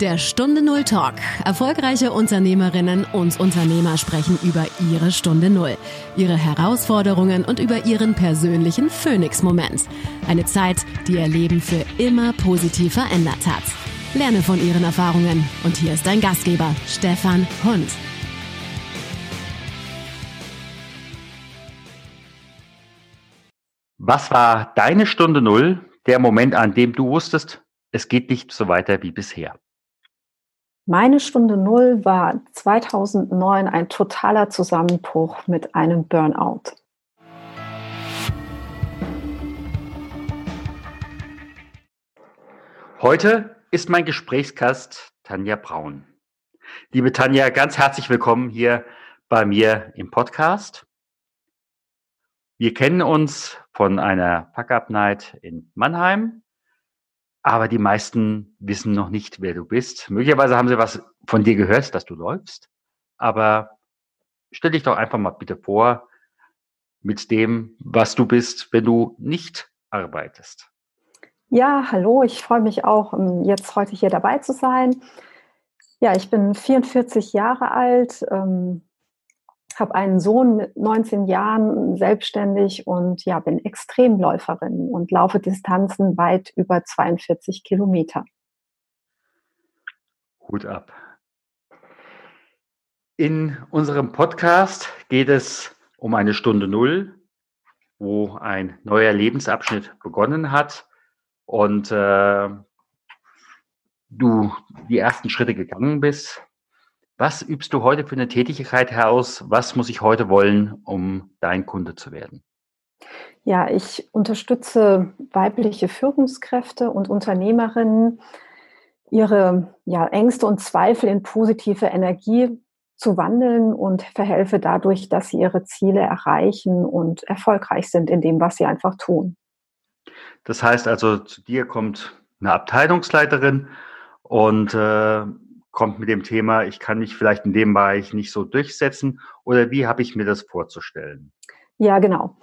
Der Stunde Null Talk. Erfolgreiche Unternehmerinnen und Unternehmer sprechen über ihre Stunde Null, ihre Herausforderungen und über ihren persönlichen Phoenix-Moment. Eine Zeit, die ihr Leben für immer positiv verändert hat. Lerne von ihren Erfahrungen. Und hier ist dein Gastgeber, Stefan Hund. Was war deine Stunde Null, der Moment, an dem du wusstest, es geht nicht so weiter wie bisher? Meine Stunde Null war 2009 ein totaler Zusammenbruch mit einem Burnout. Heute ist mein Gesprächsgast Tanja Braun. Liebe Tanja, ganz herzlich willkommen hier bei mir im Podcast. Wir kennen uns von einer Pack-Up-Night in Mannheim aber die meisten wissen noch nicht, wer du bist. Möglicherweise haben sie was von dir gehört, dass du läufst, aber stell dich doch einfach mal bitte vor mit dem, was du bist, wenn du nicht arbeitest. Ja, hallo, ich freue mich auch, ähm, jetzt heute hier dabei zu sein. Ja, ich bin 44 Jahre alt, ähm, habe einen Sohn mit 19 Jahren selbstständig und ja, bin Extremläuferin und laufe Distanzen weit über 42 Kilometer. Hut ab. In unserem Podcast geht es um eine Stunde Null, wo ein neuer Lebensabschnitt begonnen hat und äh, du die ersten Schritte gegangen bist was übst du heute für eine Tätigkeit heraus? Was muss ich heute wollen, um dein Kunde zu werden? Ja, ich unterstütze weibliche Führungskräfte und Unternehmerinnen, ihre ja, Ängste und Zweifel in positive Energie zu wandeln und verhelfe dadurch, dass sie ihre Ziele erreichen und erfolgreich sind in dem, was sie einfach tun. Das heißt also, zu dir kommt eine Abteilungsleiterin und äh, kommt mit dem Thema, ich kann mich vielleicht in dem Bereich nicht so durchsetzen oder wie habe ich mir das vorzustellen? Ja, genau.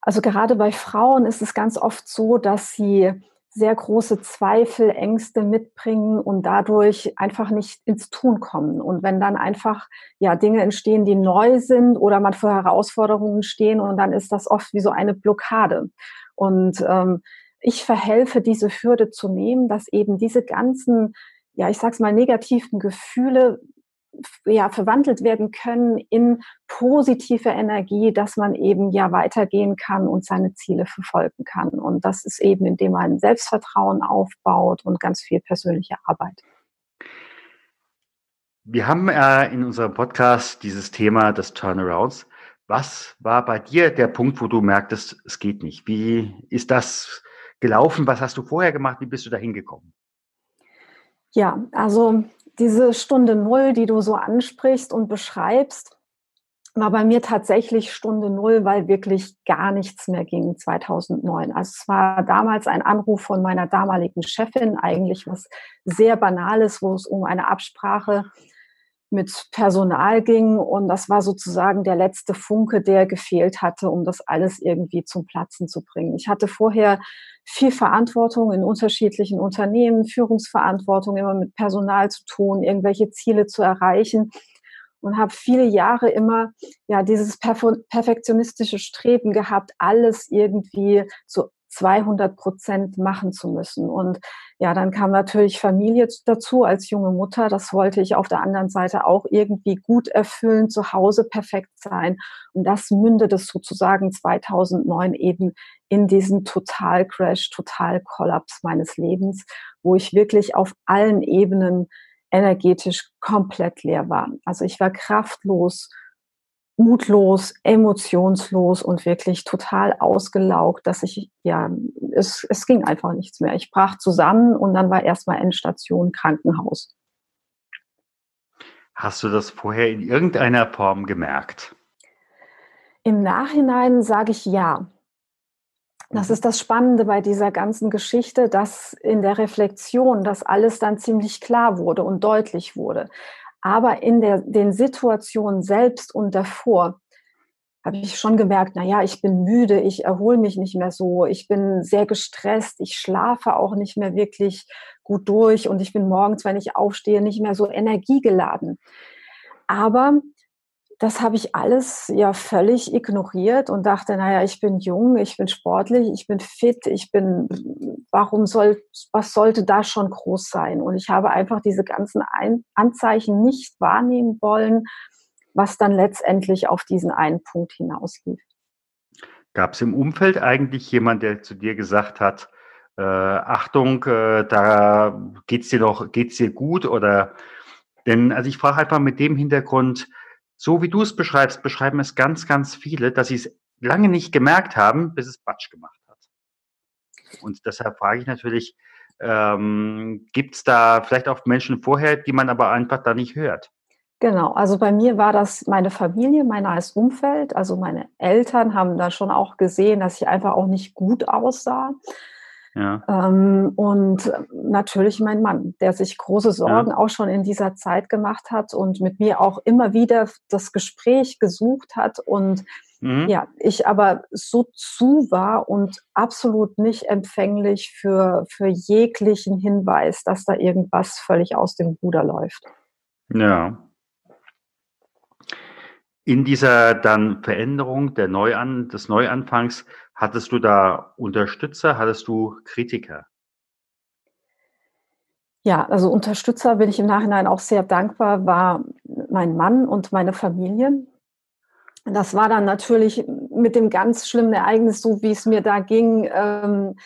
Also gerade bei Frauen ist es ganz oft so, dass sie sehr große Zweifel, Ängste mitbringen und dadurch einfach nicht ins Tun kommen. Und wenn dann einfach ja Dinge entstehen, die neu sind oder man vor Herausforderungen stehen und dann ist das oft wie so eine Blockade. Und ähm, ich verhelfe, diese Hürde zu nehmen, dass eben diese ganzen ja, ich sag's mal, negativen Gefühle ja, verwandelt werden können in positive Energie, dass man eben ja weitergehen kann und seine Ziele verfolgen kann. Und das ist eben, indem man Selbstvertrauen aufbaut und ganz viel persönliche Arbeit. Wir haben äh, in unserem Podcast dieses Thema des Turnarounds. Was war bei dir der Punkt, wo du merktest, es geht nicht? Wie ist das gelaufen? Was hast du vorher gemacht? Wie bist du da hingekommen? Ja, also diese Stunde Null, die du so ansprichst und beschreibst, war bei mir tatsächlich Stunde Null, weil wirklich gar nichts mehr ging 2009. Also es war damals ein Anruf von meiner damaligen Chefin, eigentlich was sehr Banales, wo es um eine Absprache mit Personal ging. Und das war sozusagen der letzte Funke, der gefehlt hatte, um das alles irgendwie zum Platzen zu bringen. Ich hatte vorher viel Verantwortung in unterschiedlichen Unternehmen, Führungsverantwortung, immer mit Personal zu tun, irgendwelche Ziele zu erreichen und habe viele Jahre immer ja dieses perfektionistische Streben gehabt, alles irgendwie zu 200 Prozent machen zu müssen. Und ja, dann kam natürlich Familie dazu als junge Mutter. Das wollte ich auf der anderen Seite auch irgendwie gut erfüllen, zu Hause perfekt sein. Und das mündete sozusagen 2009 eben in diesen Total-Crash, Total-Kollaps meines Lebens, wo ich wirklich auf allen Ebenen energetisch komplett leer war. Also ich war kraftlos, mutlos, emotionslos und wirklich total ausgelaugt, dass ich, ja, es, es ging einfach nichts mehr. Ich brach zusammen und dann war erstmal Endstation Krankenhaus. Hast du das vorher in irgendeiner Form gemerkt? Im Nachhinein sage ich ja. Das mhm. ist das Spannende bei dieser ganzen Geschichte, dass in der Reflexion das alles dann ziemlich klar wurde und deutlich wurde. Aber in der, den Situationen selbst und davor habe ich schon gemerkt, na ja, ich bin müde, ich erhole mich nicht mehr so, ich bin sehr gestresst, ich schlafe auch nicht mehr wirklich gut durch und ich bin morgens, wenn ich aufstehe, nicht mehr so energiegeladen. Aber das habe ich alles ja völlig ignoriert und dachte, naja, ich bin jung, ich bin sportlich, ich bin fit, ich bin, warum soll, was sollte da schon groß sein? Und ich habe einfach diese ganzen Ein Anzeichen nicht wahrnehmen wollen, was dann letztendlich auf diesen einen Punkt hinauslief. Gab es im Umfeld eigentlich jemand, der zu dir gesagt hat, äh, Achtung, äh, da geht's dir noch, geht's dir gut oder denn, also ich frage einfach mit dem Hintergrund, so wie du es beschreibst, beschreiben es ganz, ganz viele, dass sie es lange nicht gemerkt haben, bis es Batsch gemacht. Und deshalb frage ich natürlich, ähm, gibt es da vielleicht auch Menschen vorher, die man aber einfach da nicht hört? Genau, also bei mir war das meine Familie, mein nahes Umfeld. Also meine Eltern haben da schon auch gesehen, dass ich einfach auch nicht gut aussah. Ja. Ähm, und natürlich mein Mann, der sich große Sorgen ja. auch schon in dieser Zeit gemacht hat und mit mir auch immer wieder das Gespräch gesucht hat. Und mhm. ja, ich aber so zu war und absolut nicht empfänglich für, für jeglichen Hinweis, dass da irgendwas völlig aus dem Ruder läuft. Ja. In dieser dann Veränderung der Neuan des Neuanfangs Hattest du da Unterstützer? Hattest du Kritiker? Ja, also Unterstützer bin ich im Nachhinein auch sehr dankbar, war mein Mann und meine Familie. Das war dann natürlich mit dem ganz schlimmen Ereignis, so wie es mir da ging, ähm,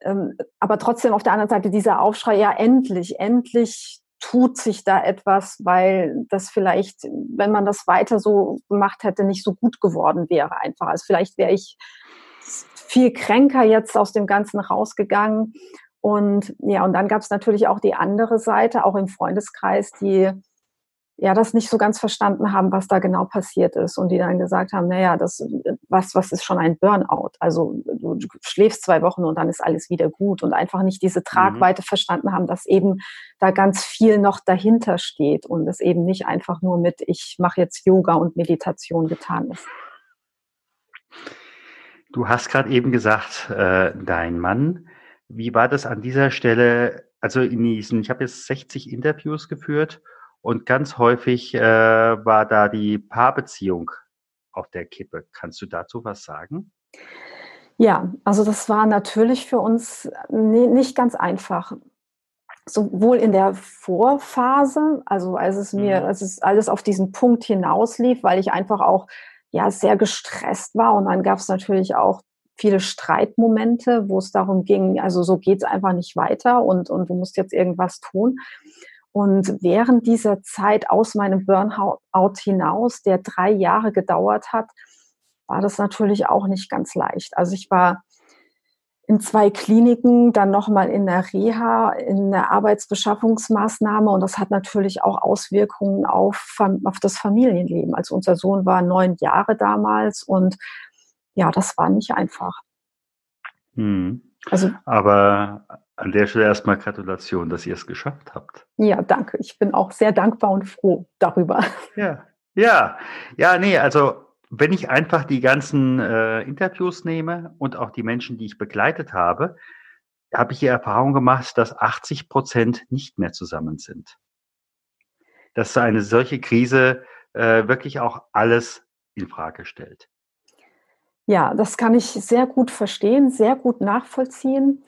ähm, aber trotzdem auf der anderen Seite dieser Aufschrei, ja endlich, endlich tut sich da etwas, weil das vielleicht, wenn man das weiter so gemacht hätte, nicht so gut geworden wäre einfach. Also vielleicht wäre ich viel kränker jetzt aus dem Ganzen rausgegangen. Und ja, und dann gab es natürlich auch die andere Seite, auch im Freundeskreis, die ja das nicht so ganz verstanden haben, was da genau passiert ist und die dann gesagt haben, naja, das was was ist schon ein Burnout? Also du, schläfst zwei Wochen und dann ist alles wieder gut und einfach nicht diese Tragweite mhm. verstanden haben, dass eben da ganz viel noch dahinter steht und es eben nicht einfach nur mit ich mache jetzt Yoga und Meditation getan ist. Du hast gerade eben gesagt, äh, dein Mann. Wie war das an dieser Stelle? Also in diesen, ich habe jetzt 60 Interviews geführt und ganz häufig äh, war da die Paarbeziehung auf der Kippe. Kannst du dazu was sagen? Ja, also das war natürlich für uns nicht ganz einfach. Sowohl in der Vorphase, also als es mir, mhm. als es alles auf diesen Punkt hinauslief, weil ich einfach auch ja sehr gestresst war. Und dann gab es natürlich auch viele Streitmomente, wo es darum ging, also so geht es einfach nicht weiter und, und du musst jetzt irgendwas tun. Und während dieser Zeit aus meinem Burnout hinaus, der drei Jahre gedauert hat, war das natürlich auch nicht ganz leicht. Also ich war in zwei Kliniken, dann nochmal in der Reha, in der Arbeitsbeschaffungsmaßnahme. Und das hat natürlich auch Auswirkungen auf, auf das Familienleben. Also unser Sohn war neun Jahre damals und ja, das war nicht einfach. Hm. Also, Aber an der Stelle erstmal Gratulation, dass ihr es geschafft habt. Ja, danke. Ich bin auch sehr dankbar und froh darüber. Ja, ja, ja, nee, also wenn ich einfach die ganzen äh, Interviews nehme und auch die Menschen, die ich begleitet habe, habe ich die Erfahrung gemacht, dass 80 Prozent nicht mehr zusammen sind. Dass eine solche Krise äh, wirklich auch alles in Frage stellt. Ja, das kann ich sehr gut verstehen, sehr gut nachvollziehen.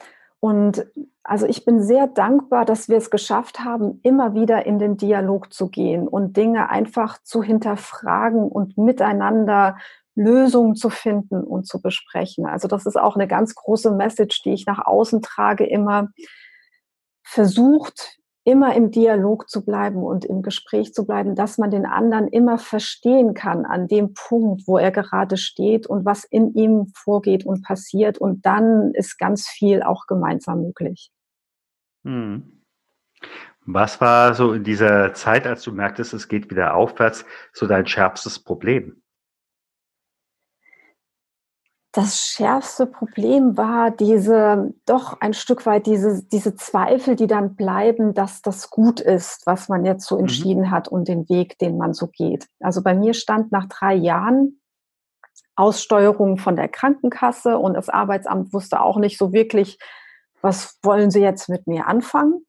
Und also ich bin sehr dankbar, dass wir es geschafft haben, immer wieder in den Dialog zu gehen und Dinge einfach zu hinterfragen und miteinander Lösungen zu finden und zu besprechen. Also das ist auch eine ganz große Message, die ich nach außen trage, immer versucht, immer im Dialog zu bleiben und im Gespräch zu bleiben, dass man den anderen immer verstehen kann an dem Punkt, wo er gerade steht und was in ihm vorgeht und passiert. Und dann ist ganz viel auch gemeinsam möglich. Hm. Was war so in dieser Zeit, als du merktest, es geht wieder aufwärts, so dein schärfstes Problem? Das schärfste Problem war diese, doch ein Stück weit diese, diese Zweifel, die dann bleiben, dass das gut ist, was man jetzt so mhm. entschieden mhm. hat und den Weg, den man so geht. Also bei mir stand nach drei Jahren Aussteuerung von der Krankenkasse und das Arbeitsamt wusste auch nicht so wirklich, was wollen sie jetzt mit mir anfangen.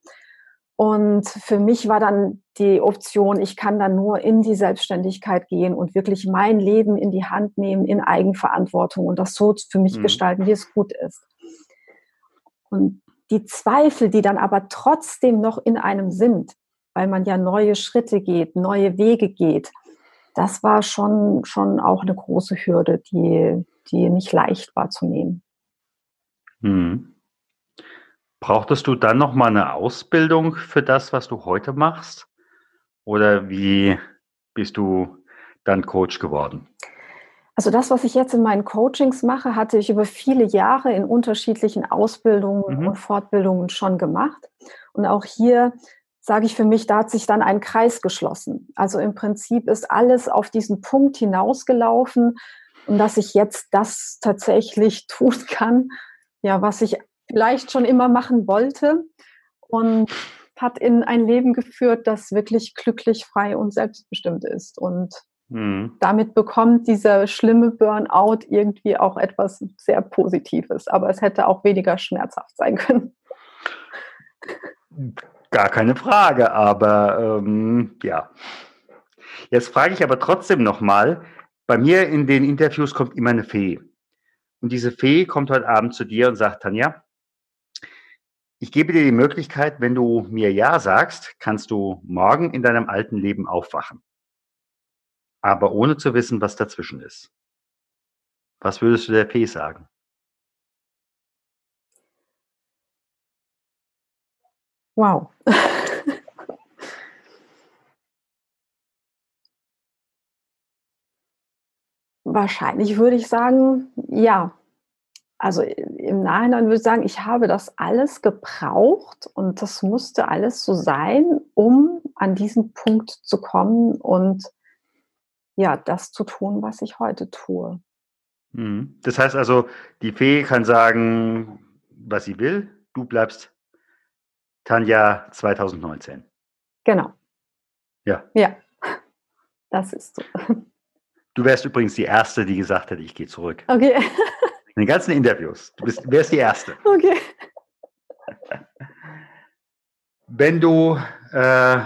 Und für mich war dann die Option, ich kann dann nur in die Selbstständigkeit gehen und wirklich mein Leben in die Hand nehmen, in Eigenverantwortung und das so für mich mhm. gestalten, wie es gut ist. Und die Zweifel, die dann aber trotzdem noch in einem sind, weil man ja neue Schritte geht, neue Wege geht, das war schon, schon auch eine große Hürde, die, die nicht leicht war zu nehmen. Mhm. Brauchtest du dann noch mal eine Ausbildung für das, was du heute machst? Oder wie bist du dann Coach geworden? Also das, was ich jetzt in meinen Coachings mache, hatte ich über viele Jahre in unterschiedlichen Ausbildungen mhm. und Fortbildungen schon gemacht. Und auch hier sage ich für mich, da hat sich dann ein Kreis geschlossen. Also im Prinzip ist alles auf diesen Punkt hinausgelaufen und dass ich jetzt das tatsächlich tun kann, ja, was ich vielleicht schon immer machen wollte und hat in ein Leben geführt, das wirklich glücklich, frei und selbstbestimmt ist. Und mhm. damit bekommt dieser schlimme Burnout irgendwie auch etwas sehr Positives. Aber es hätte auch weniger schmerzhaft sein können. Gar keine Frage, aber ähm, ja. Jetzt frage ich aber trotzdem nochmal, bei mir in den Interviews kommt immer eine Fee. Und diese Fee kommt heute Abend zu dir und sagt, Tanja, ich gebe dir die Möglichkeit, wenn du mir Ja sagst, kannst du morgen in deinem alten Leben aufwachen. Aber ohne zu wissen, was dazwischen ist. Was würdest du der Fee sagen? Wow. Wahrscheinlich würde ich sagen, ja. Also im Nachhinein würde ich sagen, ich habe das alles gebraucht und das musste alles so sein, um an diesen Punkt zu kommen und ja, das zu tun, was ich heute tue. Mhm. Das heißt also, die Fee kann sagen, was sie will, du bleibst Tanja 2019. Genau. Ja. Ja, das ist so. Du wärst übrigens die Erste, die gesagt hätte, ich gehe zurück. Okay. In den ganzen Interviews. Du bist, wärst die Erste. Okay. Wenn du, äh,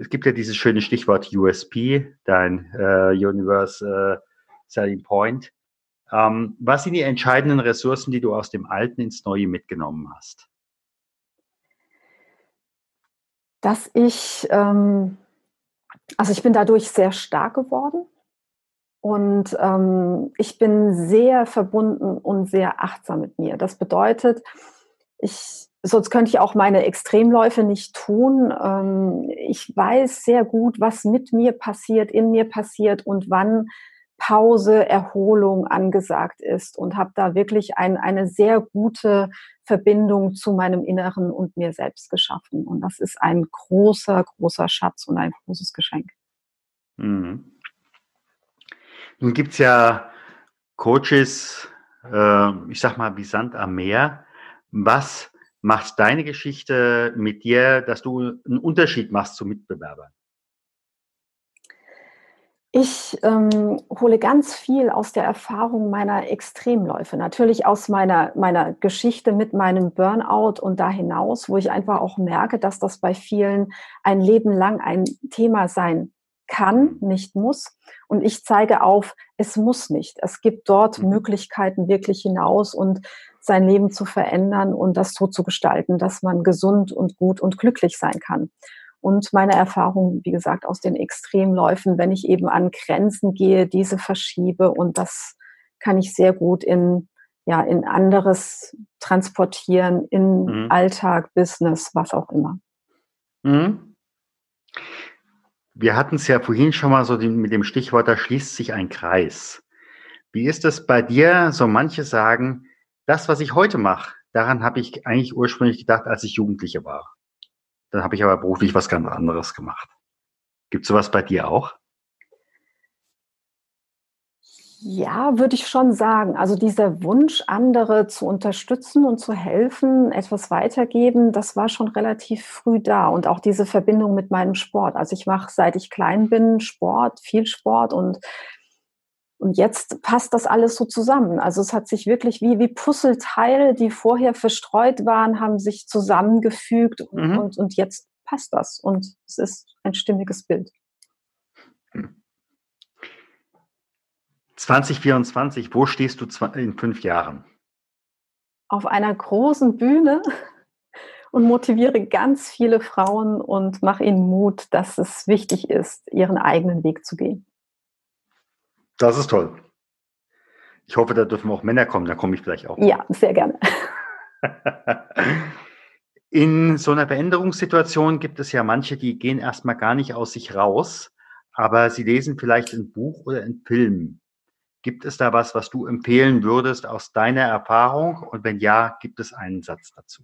es gibt ja dieses schöne Stichwort USP, dein äh, Universe äh, Selling Point. Ähm, was sind die entscheidenden Ressourcen, die du aus dem Alten ins Neue mitgenommen hast? dass ich, ähm, also ich bin dadurch sehr stark geworden und ähm, ich bin sehr verbunden und sehr achtsam mit mir. Das bedeutet, ich, sonst könnte ich auch meine Extremläufe nicht tun. Ähm, ich weiß sehr gut, was mit mir passiert, in mir passiert und wann Pause, Erholung angesagt ist und habe da wirklich ein, eine sehr gute Verbindung zu meinem Inneren und mir selbst geschaffen. Und das ist ein großer, großer Schatz und ein großes Geschenk. Mhm. Nun gibt es ja Coaches, äh, ich sag mal wie Sand am Meer. Was macht deine Geschichte mit dir, dass du einen Unterschied machst zu Mitbewerbern? Ich ähm, hole ganz viel aus der Erfahrung meiner Extremläufe, natürlich aus meiner, meiner Geschichte mit meinem Burnout und da hinaus, wo ich einfach auch merke, dass das bei vielen ein Leben lang ein Thema sein kann, nicht muss. Und ich zeige auf, es muss nicht. Es gibt dort mhm. Möglichkeiten wirklich hinaus und sein Leben zu verändern und das so zu gestalten, dass man gesund und gut und glücklich sein kann. Und meine Erfahrung, wie gesagt, aus den Extremläufen, wenn ich eben an Grenzen gehe, diese verschiebe und das kann ich sehr gut in, ja, in anderes transportieren, in mhm. Alltag, Business, was auch immer. Mhm. Wir hatten es ja vorhin schon mal so mit dem Stichwort, da schließt sich ein Kreis. Wie ist das bei dir? So manche sagen, das, was ich heute mache, daran habe ich eigentlich ursprünglich gedacht, als ich Jugendliche war. Dann habe ich aber beruflich was ganz anderes gemacht. Gibt es sowas bei dir auch? Ja, würde ich schon sagen. Also dieser Wunsch, andere zu unterstützen und zu helfen, etwas weitergeben, das war schon relativ früh da. Und auch diese Verbindung mit meinem Sport. Also ich mache, seit ich klein bin, Sport, viel Sport und Und jetzt passt das alles so zusammen. Also es hat sich wirklich wie, wie Puzzleteile, die vorher verstreut waren, haben sich zusammengefügt mhm. und, und jetzt passt das. Und es ist ein stimmiges Bild. 2024, wo stehst du in fünf Jahren? Auf einer großen Bühne und motiviere ganz viele Frauen und mache ihnen Mut, dass es wichtig ist, ihren eigenen Weg zu gehen. Das ist toll. Ich hoffe, da dürfen auch Männer kommen, da komme ich vielleicht auch. Ja, sehr gerne. In so einer Veränderungssituation gibt es ja manche, die gehen erstmal gar nicht aus sich raus, aber sie lesen vielleicht ein Buch oder einen Film. Gibt es da was, was du empfehlen würdest aus deiner Erfahrung? Und wenn ja, gibt es einen Satz dazu?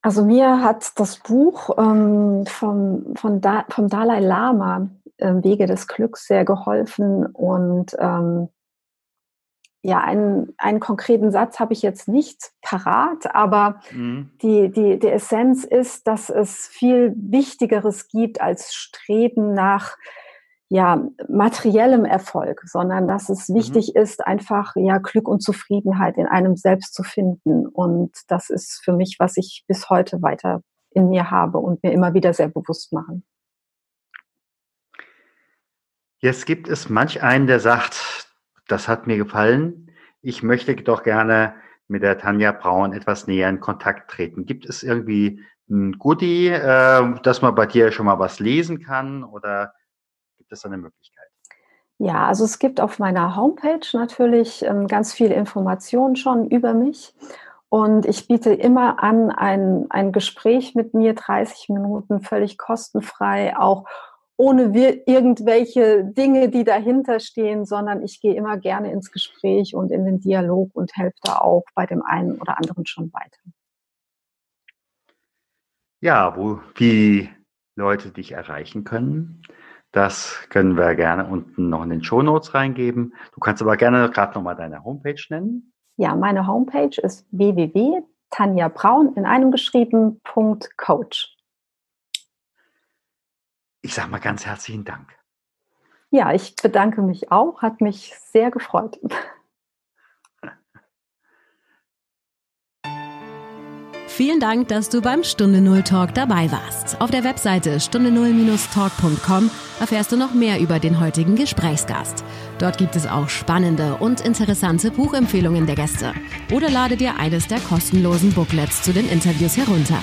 Also mir hat das Buch ähm, vom, von da, vom Dalai Lama, äh, Wege des Glücks, sehr geholfen. Und ähm, ja, einen, einen konkreten Satz habe ich jetzt nicht parat, aber mhm. die, die, die Essenz ist, dass es viel Wichtigeres gibt als Streben nach ja, materiellem Erfolg, sondern dass es mhm. wichtig ist, einfach ja Glück und Zufriedenheit in einem selbst zu finden. Und das ist für mich, was ich bis heute weiter in mir habe und mir immer wieder sehr bewusst machen. Jetzt gibt es manch einen, der sagt, das hat mir gefallen. Ich möchte doch gerne mit der Tanja Braun etwas näher in Kontakt treten. Gibt es irgendwie ein Goodie, äh, dass man bei dir schon mal was lesen kann oder Gibt es eine Möglichkeit? Ja, also es gibt auf meiner Homepage natürlich ähm, ganz viele Informationen schon über mich. Und ich biete immer an ein, ein Gespräch mit mir, 30 Minuten, völlig kostenfrei, auch ohne irgendwelche Dinge, die dahinter stehen, sondern ich gehe immer gerne ins Gespräch und in den Dialog und helfe da auch bei dem einen oder anderen schon weiter. Ja, wo die Leute dich erreichen können. Das können wir gerne unten noch in den Show Notes reingeben. Du kannst aber gerne gerade nochmal deine Homepage nennen. Ja, meine Homepage ist www.tanjabraun in einem geschrieben Coach. Ich sage mal ganz herzlichen Dank. Ja, ich bedanke mich auch, hat mich sehr gefreut. Vielen Dank, dass du beim Stunde Null Talk dabei warst. Auf der Webseite stunde null-talk.com erfährst du noch mehr über den heutigen Gesprächsgast. Dort gibt es auch spannende und interessante Buchempfehlungen der Gäste. Oder lade dir eines der kostenlosen Booklets zu den Interviews herunter.